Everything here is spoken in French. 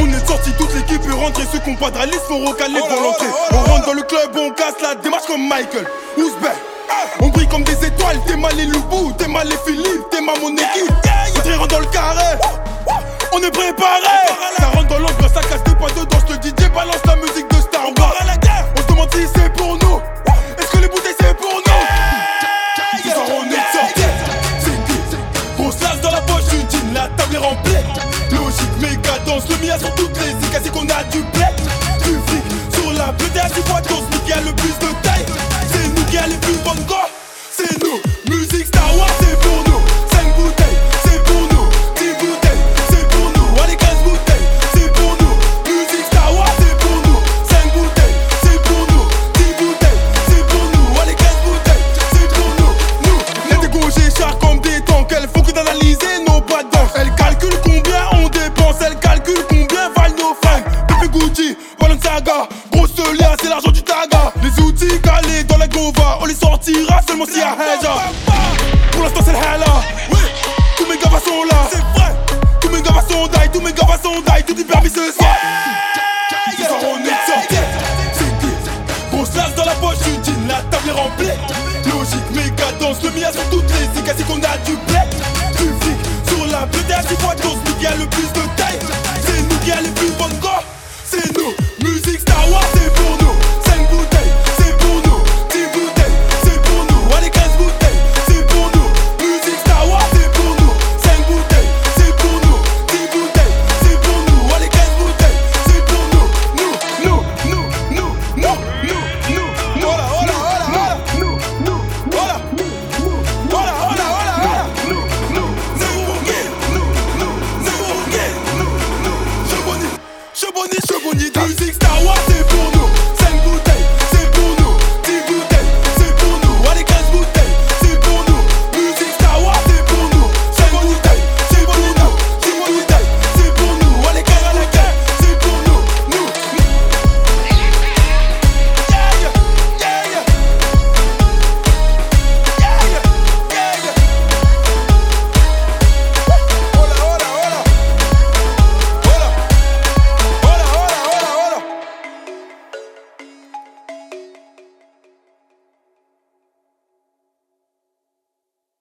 On est sorti toute l'équipe est rentrée, ceux qui ont pas de rallye sont recalés pour l'entrée. On rentre dans le club, on casse la démarche comme Michael. Ouzbek. On brille comme des étoiles, t'es mal les loups, t'es mal les Philippe, t'es mal mon équipe. Entrée rentre dans le carré. On est préparé. Ça rentre dans l'ambiance, ça casse des pas dedans. Je te DJ balance la musique de Star Wars. On se demande si c'est pour nous. Est-ce que les bouteilles c'est pour nous? En on est sorti. C'est qui? Grosse lasse dans la poche du jean, la table est remplie. Danse, le mien sur toutes les îles, c'est qu'on a du blé. Du flic sur la BTA, tu vois qu'on nous qui a le plus de taille. C'est nous qui a les plus bonnes gars. seulement s'il y a Haja. Pour l'instant, c'est le Hala. Ah. Tous mes gars sont là. Tous mes gars sont die, tous mes gars sont die, tout est permis ce soir. Ce soir, on est sorti. C'est Grosse lasse dans la poche, tu dis la table est remplie. Logique, mes gars le mien sur toutes les écailles, c'est qu'on a du blé? Du flic sur la bleue, t'es à 6 fois dose, mais y a le plus de music